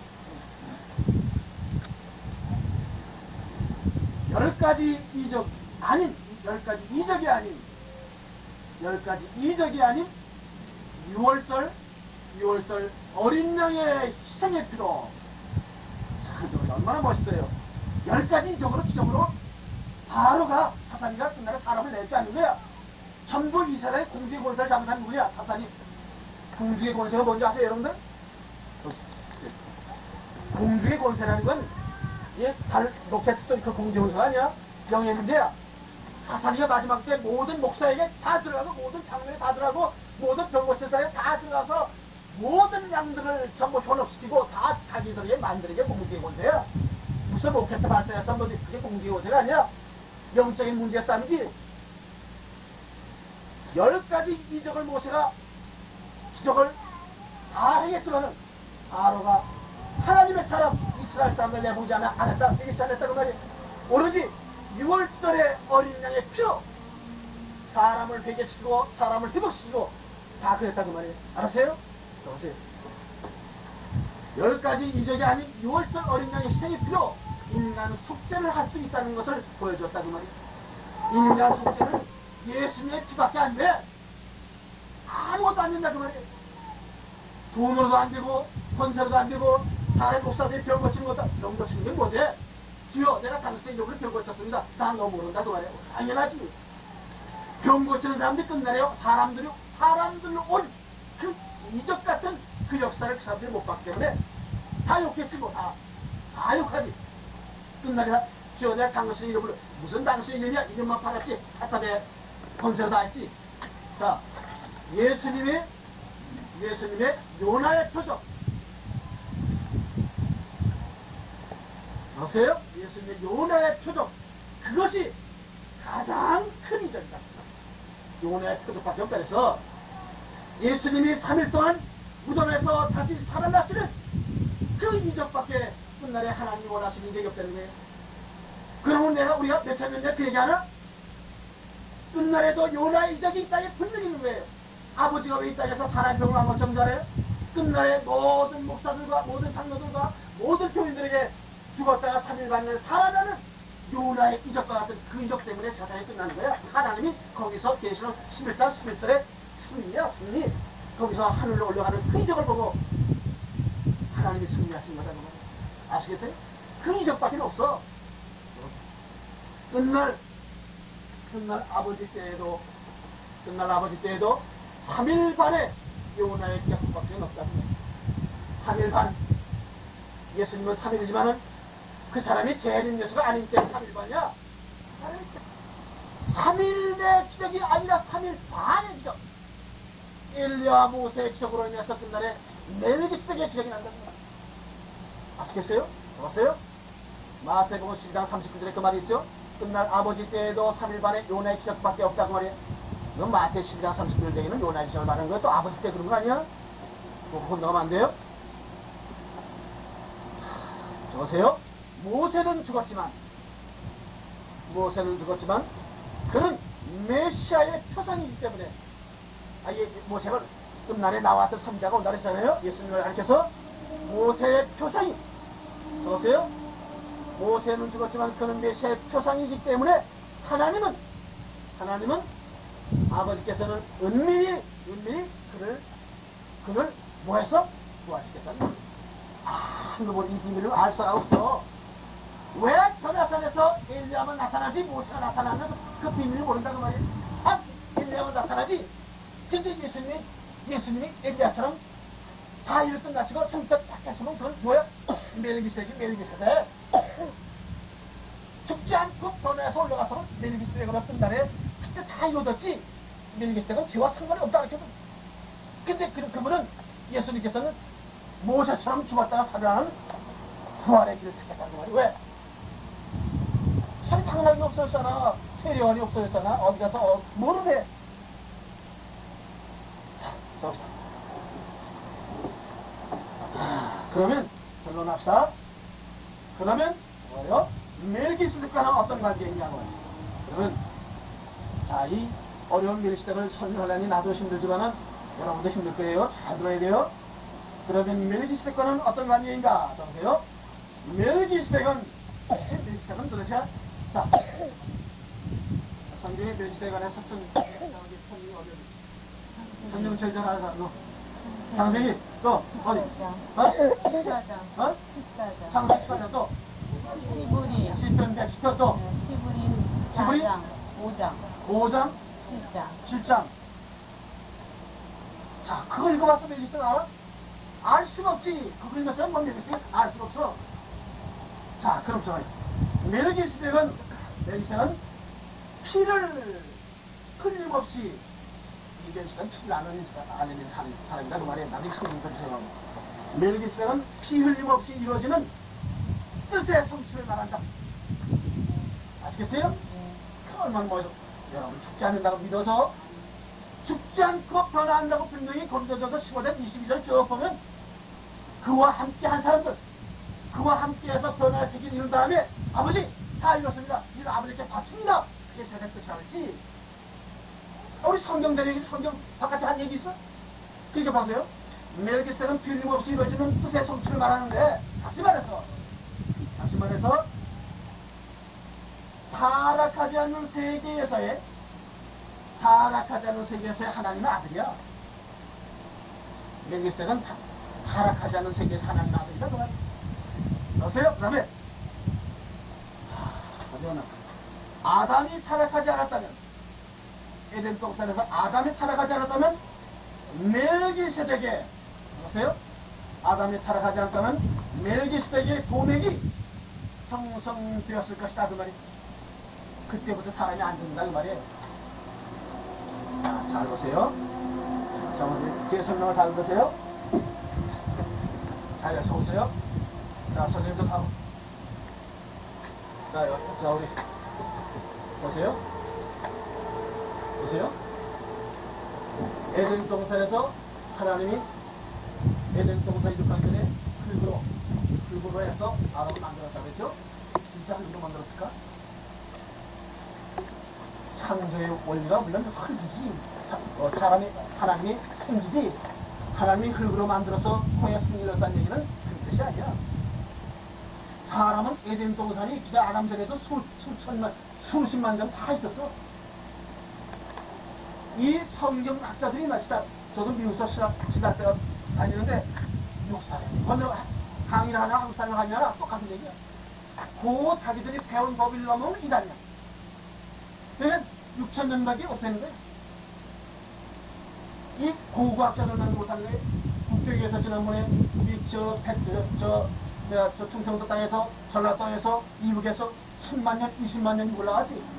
열 가지 이적 아닌 열 가지 이적이 아닌 열 가지 이적이 아닌 6월절 6월절 어린 양의 희생의 피로. 참 저거 얼마나 멋있어요. 열 가지 이적으로 기적으로 바로가 사탄이가 끝나는 사람을 냈지 않는 거야. 전부 이스라엘 공주의 권세를 잘못한 누구야? 사탄이. 공주의 권세가 뭔지 아세요 여러분들? 공주의 권세라는 건 예, 달, 로켓 쏜그 공주의 권세가 아니야? 영의 문제야 사탄이가 마지막 때 모든 목사에게 다 들어가고 모든 장로에 다 들어가고 모든 병고실사에 다 들어가서 모든 양들을 전부 현혹시키고 다 자기들에게 만들에게 공주의 권세야 무슨 로켓 발사해서 뭐 그게 공주의 권세가 아니야? 영적인 문제가 싸움이지. 열 가지 이적을 모세가 기적을 다 행했지만은 바로가 하나님의 사람 이스라엘 사람들 내보지 않아 안 했다 이게 안 했다고 말이야 오로지 6월절의 어린 양의 피로 사람을 회개시키고 사람을 회복시키고 다 그랬다고 말이에요 알았어요? 보세요 열 가지 이적이 아닌 6월절 어린 양의 희생의 피로 인간 속죄를 할 수 있다는 것을 보여줬다고 말이에요 인간 속죄는 예수님의 피밖에 안 돼. 아무것도 안 된다고 말이에요. 돈으로도 안 되고, 권세로도 안 되고, 다른 목사들이 병 고치는 것도, 병 고치는 게 뭐지? 주여, 내가 당신의 이름으로 병 고쳤습니다. 나너 모른다고 말이에요. 당연하지. 병 고치는 사람들이 끝나래요. 사람들이, 사람들로 온 그 이적 같은 그 역사를 그 사람들이 못 봤기 때문에 다 욕했지 뭐, 다. 다 욕하지. 끝나리라. 주여, 내가 당신의 이름으로, 무슨 당신의 이름이야? 이름만 팔았지. 갖다 대. 권세로 다 했지. 자, 예수님의, 예수님의 요나의 표적. 아세요? 예수님의 요나의 표적. 그것이 가장 큰 이적이다. 요나의 없다 그래서 예수님이 3일 동안 무덤에서 다시 살아났으는 그 이적밖에 끝날에 하나님이 원하시는 이적이 없다는 거예요. 그러면 내가 우리가 몇천 년째 그 얘기하나? 끝날에도 요나의 이적이 이 땅에 분명히 있는 거예요. 아버지가 왜 이 땅에서 사람 병을 한번 정잘해요? 끝날에 모든 목사들과 모든 장로들과 모든 교인들에게 죽었다가 3일 만에 살아나는 요나의 이적과 같은 그 이적 때문에 자살이 끝나는 거야. 하나님이 거기서 계시는 11장 11절의 승리야, 승리. 거기서 하늘로 올라가는 그 이적을 보고 하나님이 승리하신 거다. 그 말이야. 아시겠어요? 그 이적밖에 없어. 끝날 끝날 아버지 때에도 끝날 아버지 때에도 3일 반에 요나의 기약밖에 없다는 거예요. 3일 반 예수님은 3일이지만은 그 사람이 재림 예수가 아닌 때 3일 반이야. 3일의 기적이 아니라 3일 반의 기적. 일리와 모세의 기적으로 인해서 끝날에 멜기스덱의 기적이 거야. 아시겠어요? 알았어요? 마태복음 12장 39절에 그 말이 있죠? 끝날 아버지 때에도 3일 반에 요나의 기적밖에 없다고 말이에요. 이건 마태 12장 39절 되기는 요나의 기적을 말하는 거예요. 또 아버지 때 그런 거 아니야? 그거 혼나가면 안 돼요? 보세요. 모세는 죽었지만, 모세는 죽었지만, 그는 메시아의 표상이기 때문에, 아, 예, 모세가 끝날에 나와서 선자가 온다 그랬잖아요. 예수님을 가르쳐서 모세의 표상이, 보세요. 모세는 죽었지만 그는 메시아의 표상이기 때문에 하나님은, 하나님은 아버지께서는 은밀히, 은밀히 그를, 그를 뭐해서 구하시겠다는 거예요. 아무도 이 비밀을 알 수가 없어. 왜 전야산에서 엘리야만 나타나지 모세가 나타나면 그 비밀을 모른다고 말이야. 아, 엘리야만 나타나지. 근데 예수님이 예수님이 엘리야처럼 다 일을 끝나시고 성격 딱 했으면 그건 뭐야? 멜기세기 멜기세대. 죽지 않고 전야에서 올라가서 멜기세덱으로 끝날에 그때 다 이루어졌지. 멜기세덱은 지와 상관이 없다 그랬거든. 근데 그, 그분은 예수님께서는 모세처럼 죽었다가 살아나는 부활의 길을 찾겠다는 거예요. 왜? 설탕락이 없어졌잖아. 세례원이 없어졌잖아. 어디 가서 어, 모르네. 자, 그러면 결론합시다. 그러면 뭐예요? 멜기스덱과는 어떤 관계이냐고. 그러면 자, 이 어려운 멜기스덱을 설명하려니 나도 힘들지만은 여러분도 힘들 거예요. 잘 들어야 돼요. 그러면 멜기스덱과는 어떤 관계인가? 보세요. 멜기스덱은 멜기스덱은 도대체 자 자, 성경의 멸시대간에 섰던 저기 성경이 어디 성경 제일 잘 아는 사람 너 장생이 또 어디? 어? 식사장, 어? 식사장, 장생이 또? 시부리, 시편 110편 또? 시부리 시부리? 4장, 5장, 5장? 7장. 7장. 자 그거 읽어봤어 멜리스 알아? 알 수가 없지. 그거 읽었으면 뭐 멜리스 알 수가 없어. 자 그럼 저 멜기스덱은 멜기스덱은 피를 흘림없이 이게 시간 피를 안 흘린 안 흘린 사람, 사람이다. 그 말이야 나중에 성경 전체가 멜기스덱은 피 흘림없이 이루어지는 뜻의 성취를 말한다. 아시겠어요? 그 얼마나 멋있어. 여러분 죽지 않는다고 믿어서 죽지 않고 변화한다고 분명히 건져져서 15절 22절 쭉 보면 그와 함께 한 사람들 그와 함께해서 책임 이룬 다음에 아버지 다 이뤘습니다 이거 아버지께 바칩니다 그게 세상 끝이 아니지 우리 성경대로 성경 바깥에 한 얘기 있어? 그게 보세요 멜기세는 빌림없이 이루어지는 뜻의 성취를 말하는데 다시 말해서 다시 말해서 타락하지 않는 세계에서의 타락하지 않는 세계에서의 하나님의 아들이야. 멜기세는 타- 타락하지 않는 세계에서 하나님의 아들이다. 그말 여보세요? 그 다음에 아담이 타락하지 않았다면 에덴 동산에서 아담이 타락하지 않았다면 멜기세덱의 보세요? 아담이 타락하지 않았다면 멜기세덱의 도맥이 형성되었을 것이다 그 말이. 그때부터 사람이 안 죽는다 그 말이에요. 자, 잘 보세요. 자, 먼저 제 설명을 잘 보세요. 자, 여기서 오세요. 자, 선생님도 다 자, 여, 자, 우리 보세요 보세요 에덴 동산에서 하나님이 에덴 동산 이룩하기 전에 흙으로 흙으로 해서 아람을 만들었다고 했죠 진짜 흙으로 만들었을까? 창조의 원리가 물론 흙이지. 사- 어, 사람이, 하나님이 생기지. 하나님이 흙으로 만들어서 코에 승리했다는 얘기는 그 뜻이 아니야. 사람은 에덴 동산이 기자 아담 전에도 수, 수천만, 수십만 년 다 있었어. 이 성경 학자들이 마치다, 저도 미국서 시작 때가 다니는데, 사람, 건너, 항일 하나, 한국 사람 하냐, 똑같은 얘기야. 그 자기들이 배운 법을 넘으면 이단이야. 그러면 6천 년밖에 없애는 거야. 이 고고학자들만 못하는 거예요. 국교에서 지난번에 우리 저, 백, 저, 저, 내가 저 충청도 땅에서 전라도 땅에서 이북에서 10만 년, 20만 년이 올라가지.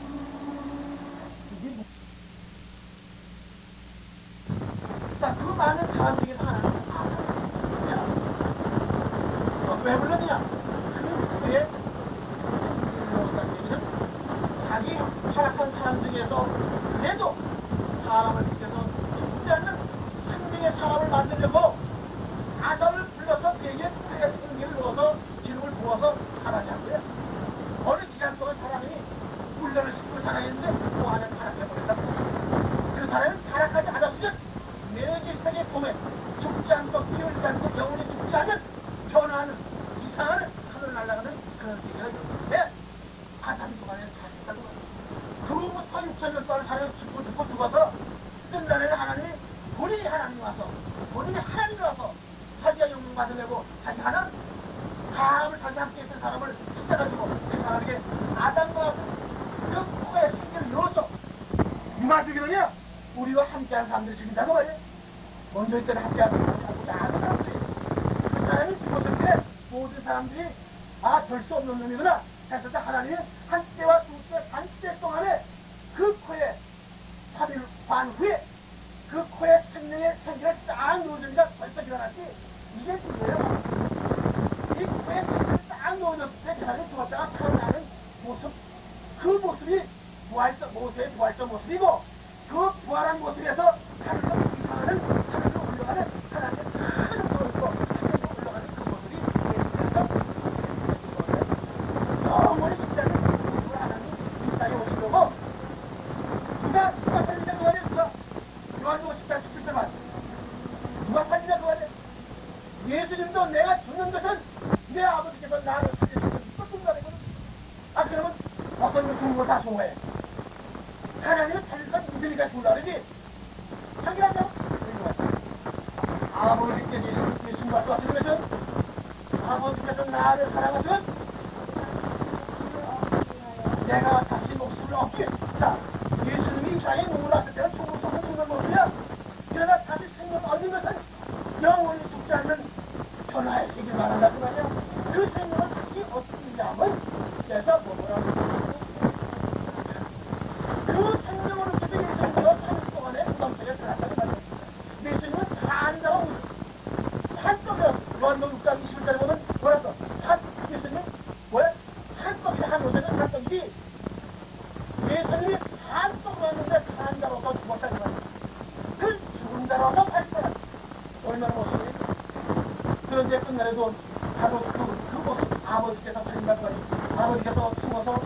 그런데 끝날에도 바로 그, 그 모습 아버지께서 살인받고 아버지께서 숨어서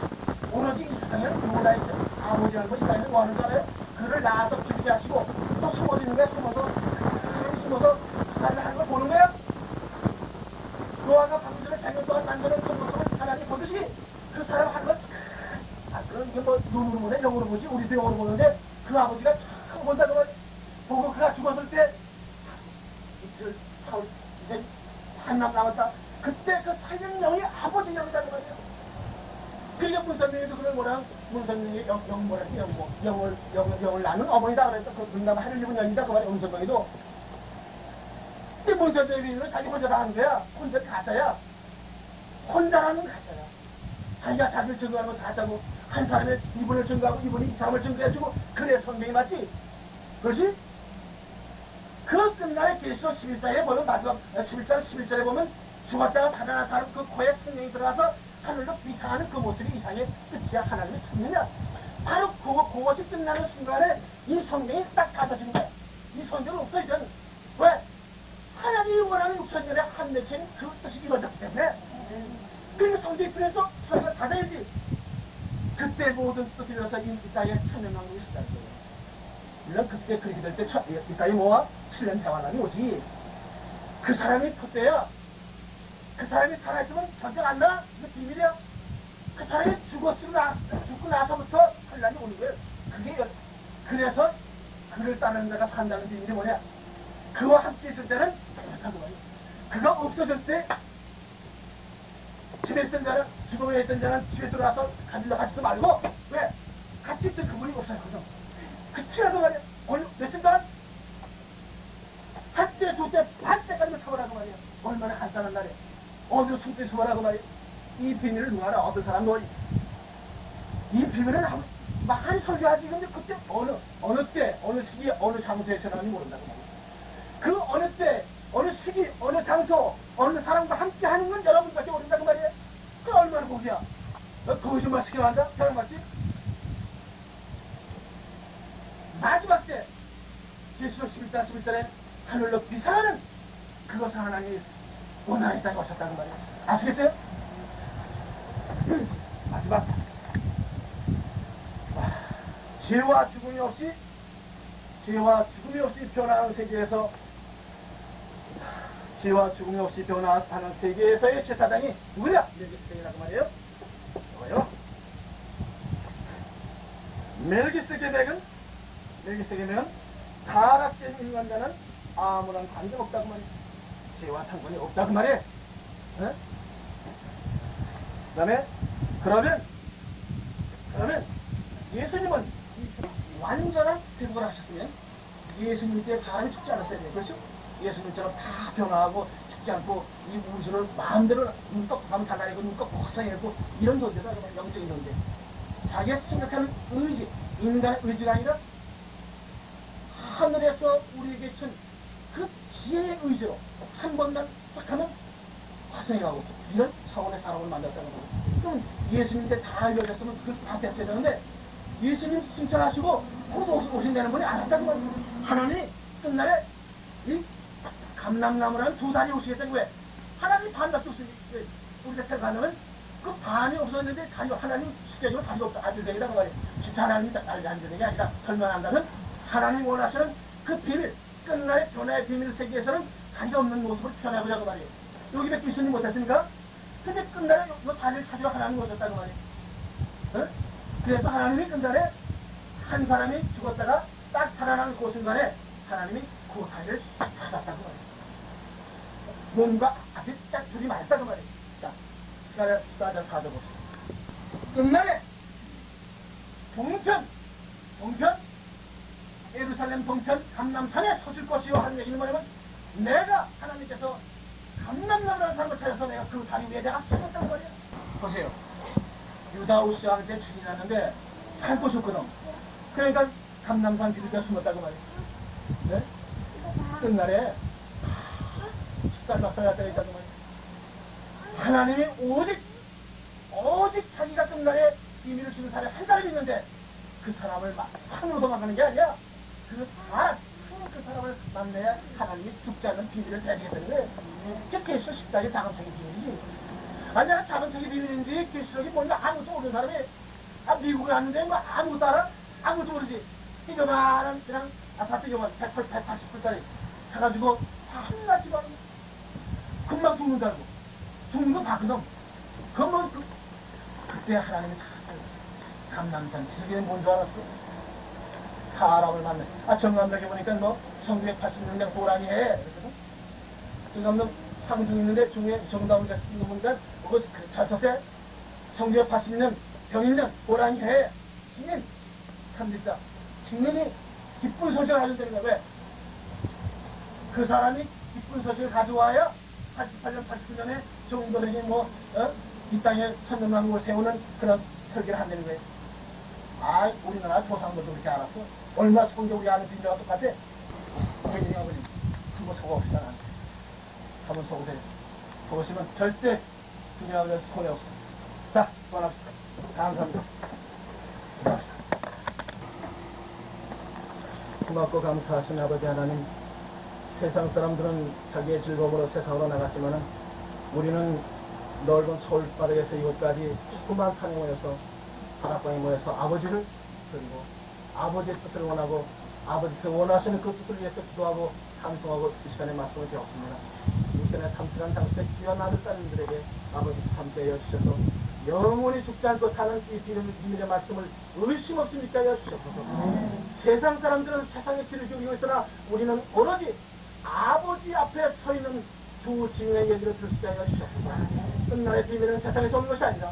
오로지 이 세상에 누구나 있어 아버지라는 것이 있다는 뭐 하는 줄 알아요? 그를 낳아서 길게 하시고 또 숨어 있는 거야 숨어서 가만히 숨어서 살아가는 걸 보는 거야 노아가 방금 전에 100년 동안 만드는 그 모습을 하나님 보듯이 그 사람 하는 것 아, 그럼 이게 뭐 눈으로 보네 영으로 보지 우리도 영으로 보는데 그 아버지가 참 본다고 말 보고 그가 죽었을 때 이틀 사흘 이제 한남 남았다 그때 그 살인령이 아버지 영이라는 말이야 그러니까 문선명이도 그걸 뭐라 문선명이 영, 영 뭐라 영, 뭐, 영을 영, 영을 낳는 어머니다 그랬어 그 분남 하늘 입은 영이다 그 말이야 문선명이도 근데 문선명이는 자기 혼자 다 하는 거야 혼자 가짜야 혼자라는 가짜야 자기가 자기를 증거하는 건 가짜고 한 사람의 증거하고 이분이 이 사람을 증거해주고 그래 성경이 맞지? 그렇지? 그 끝날에 계시록 11장에 보면 마지막 11장 11절에 보면 죽었다가 살아난 사람 그 코에 생명이 들어가서 하늘로 비상하는 그 모습이 이상의 끝이야. 하나님의 천년이야 바로 그거, 그것이 끝나는 순간에 이 성경이 딱 갖다주는 거야 이 성경은 없어 이제는 왜? 하나님이 원하는 6천년에 한 맺힌 그 뜻이 이루어졌기 때문에 그리고 성경이 필요해서 저희가 닫아야지 그때 모든 뜻이 이루어서 이 땅에 천년왕국이 시작된 거예요 물론 그때 그렇게 될 때이 땅에 뭐와? 7년 대환란이 오지. 그 사람이 그때야. 그 사람이 살아있으면 전쟁 안 나? 이거 비밀이야. 그 사람이 죽었으고 나, 죽고 나서부터 환란이 오는 거예요 그게 여- 그래서 그를 따르는 자가 산다는 비밀이 뭐냐? 그와 함께 있을 때는 행복하고 말이야 그가 없어질 때 집에 있던 자는 죽음에 있던 자는 집에 들어와서 가질러 가지도 말고 왜? 같이 있던 그분이 없어졌거든 그치라도 말이야. 오늘 며칠 동안? 한때 두 때 반 때까지 타보라고 말이야. 얼마나 간단한 날에 어디로 숨기 숨어라고 말이야. 이 비밀을 누가 알아? 어떤 사람 너이 비밀을 아무- 많이 설교하지. 근데 그때 어느 어느 때 어느 시기 어느 장소에 전하는지 모른다고 말이야. 그 어느 때 어느 시기 어느 장소 어느 사람과 함께 하는 건 여러분밖에 모른다고 말이야. 그 얼마나 복이야. 너 거짓말 시켜한다 사람 맞지 마지막 때 예수로 11장 11절에 하늘로 비상하는 그것을 하나님이 원하는 땅에 오셨다는 말이에요. 아시겠어요? 마지막 와, 죄와 죽음이 없이 죄와 죽음이 없이 변화하는 세계에서 죄와 죽음이 없이 변화하는 세계에서의 제사장이 누구야? 멜기스덱이라고 말이에요. 뭐요? 멜기스덱은 멜기스덱이면 타락된 인간과는 아무런 관계가 없다고 말이에요. 죄와 상관이 없다고 말이에요. 그 다음에 그러면 그러면 예수님은 이 완전한 회복을 하셨으면 예수님 때 사람이 죽지 않았어야 돼요. 그렇죠? 예수님처럼 다 변화하고 죽지 않고 이 우주를 마음대로 눈떡 하면 달라지고 눈떡 확성해고 이런. 그냥 영적인 존재. 자기가 생각하는 의지, 인간의 의지가 아니라 하늘에서 우리에게 준 그 지혜의 의지로 한 번만 딱 하면 화성해가고 이런 차원의 사람을 만났다는 거예요. 그럼 예수님한테 다 알려졌으면 그다 됐어야 되는데 예수님 신청하시고 곧 오신다는 분이 알았다는 거예요. 하나님이 끝날에 이 감람나무라는 두 단이 오시겠다는 거예요. 하나님이 반밖에 없으니 우리가 생각하면 그 반이 없었는데 다리 하나님 실제적으로 다리가 없다. 아들되기라고 말이에요. 진짜 하나님이 다리 아들되기 아니라 설명한다면 하나님 원하시는 그 비밀 끝날의 변화의 비밀 세계에서는 다리 없는 모습을 표현해보자고 말이에요. 여기 뵙고 있으니 못했습니까? 근데 끝날에 너 다리를 찾으러 하나님 오셨다고 말이에요. 어? 그래서 하나님이 끝날에 한 사람이 죽었다가 딱 살아나는 그 순간에 하나님이 그 사이를 찾았다고 말이에요. 몸과 아주 딱 둘이 맞다고 말이에요. 자, 시간을 따져 가져보세요. 끝날에 동편, 동편, 예루살렘 동편 감남산에 서질 것이요 하는 얘기는 뭐냐면 내가 하나님께서 감남나무라는 사람을 찾아서 내가 그 다리 위에 내가 서졌단 말이야. 보세요. 유다 우시아한테 죽이 났는데 살고 싶거든. 그러니까 감남산 기둥에 숨었다고 말이야. 네? 끝날에 식단 막사가 되어있다고 말이야. 하나님이 오직 오직 자기가 끝날에 비밀을 주는 사람이 한 사람이 있는데 그 사람을 막 산으로 도망가는 게 아니야. 그 사람, 그 사람을 만나야 하나님이 죽지 않는 비밀을 대리겠다는 거예요. 그게 계시록 십자의 자금책의 비밀이지. 아니, 내가 자금책의 비밀인지 계시록이 뭔가 아무것도 모르는 사람이 아, 미국에 왔는데 뭐 아무것도 알아? 아무것도 모르지. 이거만한 그냥 아파트 이거만 108, 180불짜리 사가지고 말 금방 죽는다고. 죽는 거 봤거든. 그건 뭐, 그, 그때 하나님이 다 감남산 지석이 뭔줄 알았어? 사람을 만나. 아, 정감독에 보니까 뭐, 1986년 호랑이에, 그랬거든? 정감독 상중 있는데 중에 정다운자 있는 보니까, 잘 쳤세? 1980년 병일년 호랑이에 신인, 참 진짜. 신인이 기쁜 소식을 가져다는 거야. 왜? 그 사람이 기쁜 소식을 가져와야 88년, 89년에 정도들이 뭐, 어? 이 땅에 천년왕국을 세우는 그런 설계를 한다는 거예요. 아, 우리나라 조상들도 그렇게 알았어. 얼마나 성경 우리 아는 빈자가 똑같아. 대중이 아버님, 한번 속아봅시다, 나한테. 한번 속으세요. 속으시면 절대 주님 아버지 손해 없어. 자, 그만합시다. 감사합니다. 그만합시다. 고맙고 감사하신 아버지 하나님, 세상 사람들은 자기의 즐거움으로 세상으로 나갔지만은 우리는 넓은 서울바닥에서 이곳까지 수많은 산이 모여서 다락방에 모여서 아버지를 그리고 아버지의 뜻을 원하고 아버지께서 원하시는 그 뜻을 위해서 기도하고 찬송하고 이 시간에 말씀을 드렸습니다. 이 시간에 참신한 당시에 귀한 아들 딸들에게 아버지 함께 해주셔서 영원히 죽지 않고 사는 이 비밀, 비밀의 말씀을 의심 없이 믿게 하여 주셔서 세상 사람들은 세상의 길을 죽이고 있으나 우리는 오로지 아버지 앞에 서 있는 두 증인의 얘기를 들을 수 하여 주셨습니다. 끝날의 비밀은 세상에서 없는 것이 아니라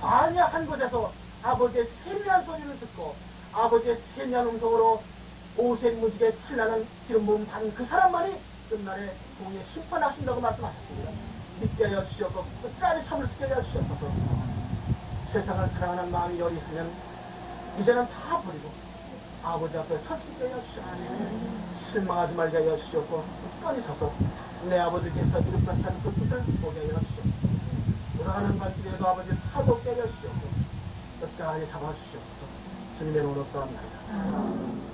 반야 한 곳에서 아버지의 세미한 소리를 듣고 아버지의 세미한 음성으로 오색 무지개 찬란한 기름 부음 받은 그 사람만이 끝날에 공에 심판하신다고 말씀하셨습니다. 믿게 하여 주시옵고 끝까지 참을 수 있게 하여 주시옵소서. 세상을 사랑하는 마음이 여리하면 이제는 다 버리고 아버지 앞에 설수 있게 하여 주시옵소서. 실망하지 말게 하여 주시옵고 끝까지 서서 내 아버지께서 이룩한 그 뜻을 보게 하여 주시옵소서. 돌아가는 발길에도 아버지를 타도 깨려 주시옵소서. 끝까지 잡아주시옵소서 주님의 노릇 또합니다